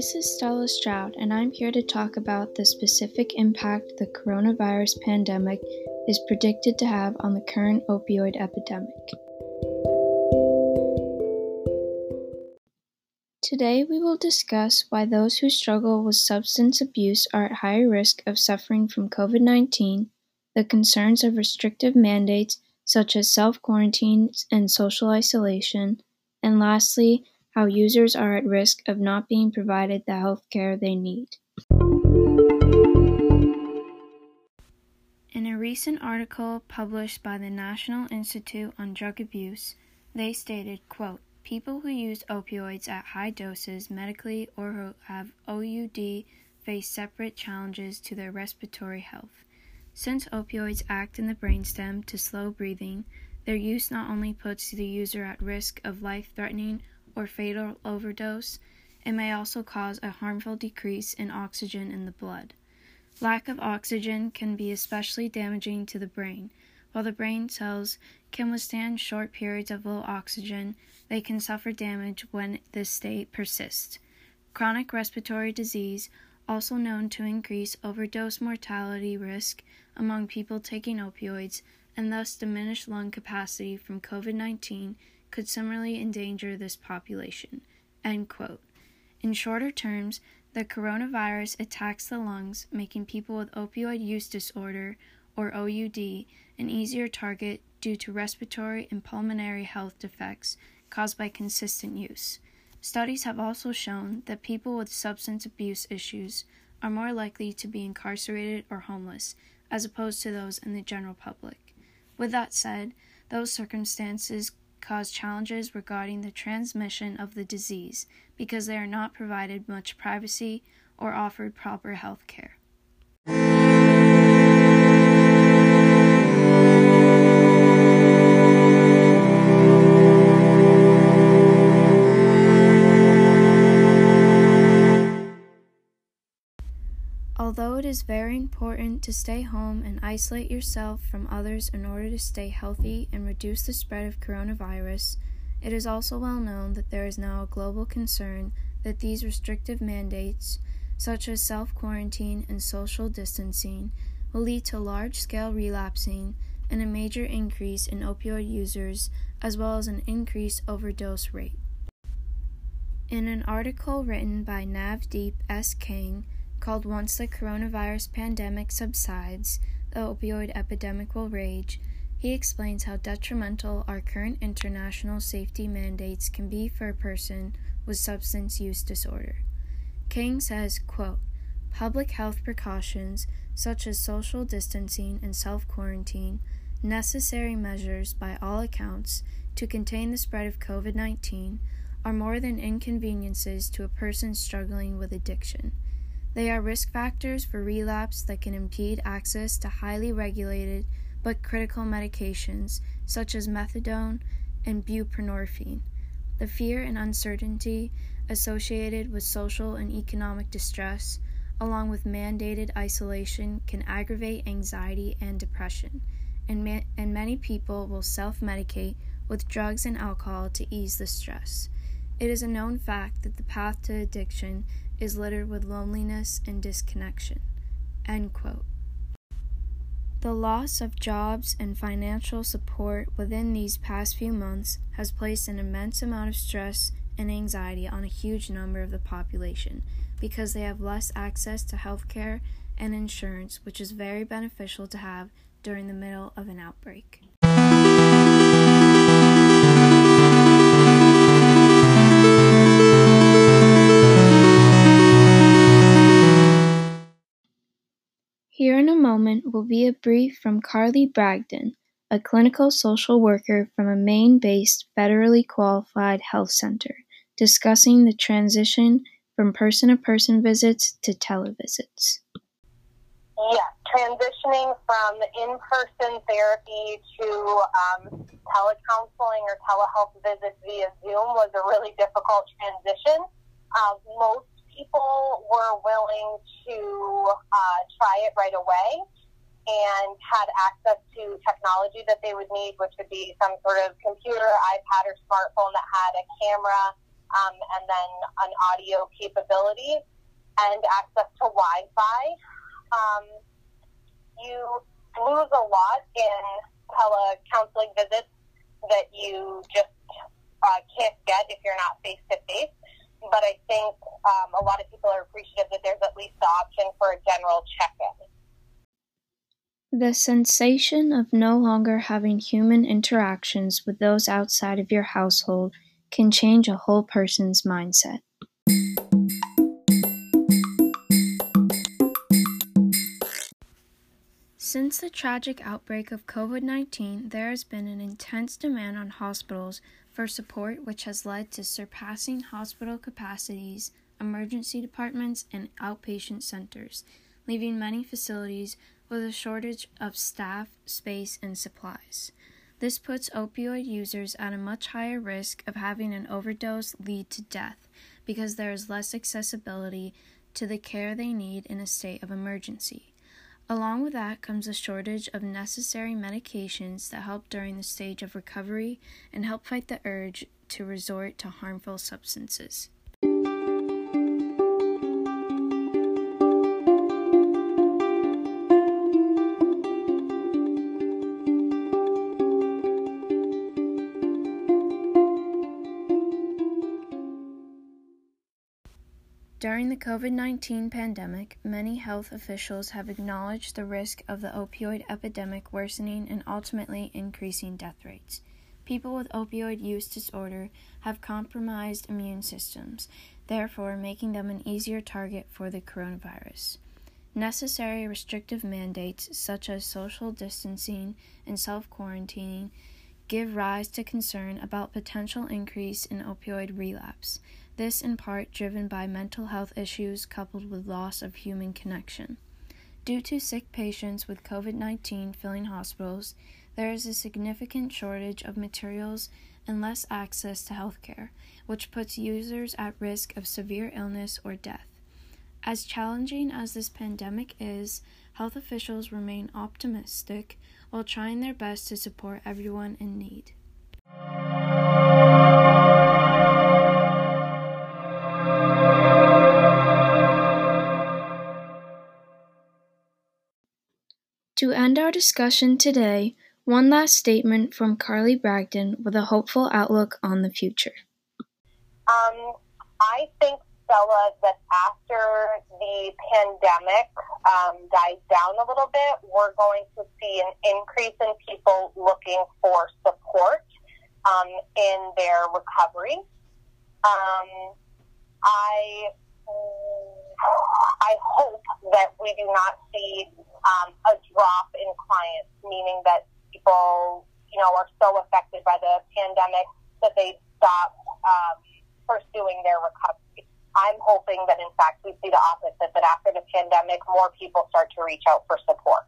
This is Stella Stroud, and I'm here to talk about the specific impact the coronavirus pandemic is predicted to have on the current opioid epidemic. Today, we will discuss why those who struggle with substance abuse are at higher risk of suffering from COVID 19, the concerns of restrictive mandates such as self quarantines and social isolation, and lastly, how users are at risk of not being provided the health care they need. In a recent article published by the National Institute on Drug Abuse, they stated, quote, People who use opioids at high doses medically or who have OUD face separate challenges to their respiratory health. Since opioids act in the brainstem to slow breathing, their use not only puts the user at risk of life threatening or fatal overdose, it may also cause a harmful decrease in oxygen in the blood. Lack of oxygen can be especially damaging to the brain. While the brain cells can withstand short periods of low oxygen, they can suffer damage when this state persists. Chronic respiratory disease, also known to increase overdose mortality risk among people taking opioids and thus diminish lung capacity from COVID 19, could similarly endanger this population. In shorter terms, the coronavirus attacks the lungs, making people with opioid use disorder, or OUD, an easier target due to respiratory and pulmonary health defects caused by consistent use. Studies have also shown that people with substance abuse issues are more likely to be incarcerated or homeless, as opposed to those in the general public. With that said, those circumstances cause challenges regarding the transmission of the disease because they are not provided much privacy or offered proper health care. Although it is very important to stay home and isolate yourself from others in order to stay healthy and reduce the spread of coronavirus, it is also well known that there is now a global concern that these restrictive mandates, such as self quarantine and social distancing, will lead to large scale relapsing and a major increase in opioid users, as well as an increased overdose rate. In an article written by Navdeep S. Kang, called Once the Coronavirus Pandemic Subsides, the Opioid Epidemic Will Rage, he explains how detrimental our current international safety mandates can be for a person with substance use disorder. Kang says, quote, Public health precautions, such as social distancing and self quarantine, necessary measures by all accounts to contain the spread of COVID 19, are more than inconveniences to a person struggling with addiction. They are risk factors for relapse that can impede access to highly regulated but critical medications such as methadone and buprenorphine. The fear and uncertainty associated with social and economic distress, along with mandated isolation, can aggravate anxiety and depression, and, ma- and many people will self medicate with drugs and alcohol to ease the stress. It is a known fact that the path to addiction is littered with loneliness and disconnection. The loss of jobs and financial support within these past few months has placed an immense amount of stress and anxiety on a huge number of the population because they have less access to health care and insurance, which is very beneficial to have during the middle of an outbreak. Will be a brief from Carly Bragdon, a clinical social worker from a Maine based federally qualified health center, discussing the transition from person to person visits to televisits. Yeah, transitioning from in person therapy to um, telecounseling or telehealth visits via Zoom was a really difficult transition. Uh, most people were willing to uh, try it right away and had access to technology that they would need, which would be some sort of computer, iPad, or smartphone that had a camera um, and then an audio capability and access to Wi-Fi. Um, you lose a lot in telecounseling visits that you just uh, can't get if you're not face to face. But I think um, a lot of people are appreciative that there's at least the option for a general check in. The sensation of no longer having human interactions with those outside of your household can change a whole person's mindset. Since the tragic outbreak of COVID 19, there has been an intense demand on hospitals for support, which has led to surpassing hospital capacities, emergency departments, and outpatient centers, leaving many facilities with a shortage of staff, space, and supplies. This puts opioid users at a much higher risk of having an overdose lead to death because there is less accessibility to the care they need in a state of emergency. Along with that comes a shortage of necessary medications that help during the stage of recovery and help fight the urge to resort to harmful substances. During the COVID 19 pandemic, many health officials have acknowledged the risk of the opioid epidemic worsening and ultimately increasing death rates. People with opioid use disorder have compromised immune systems, therefore, making them an easier target for the coronavirus. Necessary restrictive mandates, such as social distancing and self quarantining, give rise to concern about potential increase in opioid relapse this in part driven by mental health issues coupled with loss of human connection. Due to sick patients with COVID 19 filling hospitals, there is a significant shortage of materials and less access to healthcare, which puts users at risk of severe illness or death. As challenging as this pandemic is, health officials remain optimistic while trying their best to support everyone in need. End our discussion today, one last statement from Carly Bragdon with a hopeful outlook on the future. Um, I think, Stella, that after the pandemic um, dies down a little bit, we're going to see an increase in people looking for support um, in their recovery. Um, I I hope that we do not see um, a drop in clients, meaning that people, you know, are so affected by the pandemic that they stop um, pursuing their recovery. I'm hoping that, in fact, we see the opposite, that after the pandemic, more people start to reach out for support.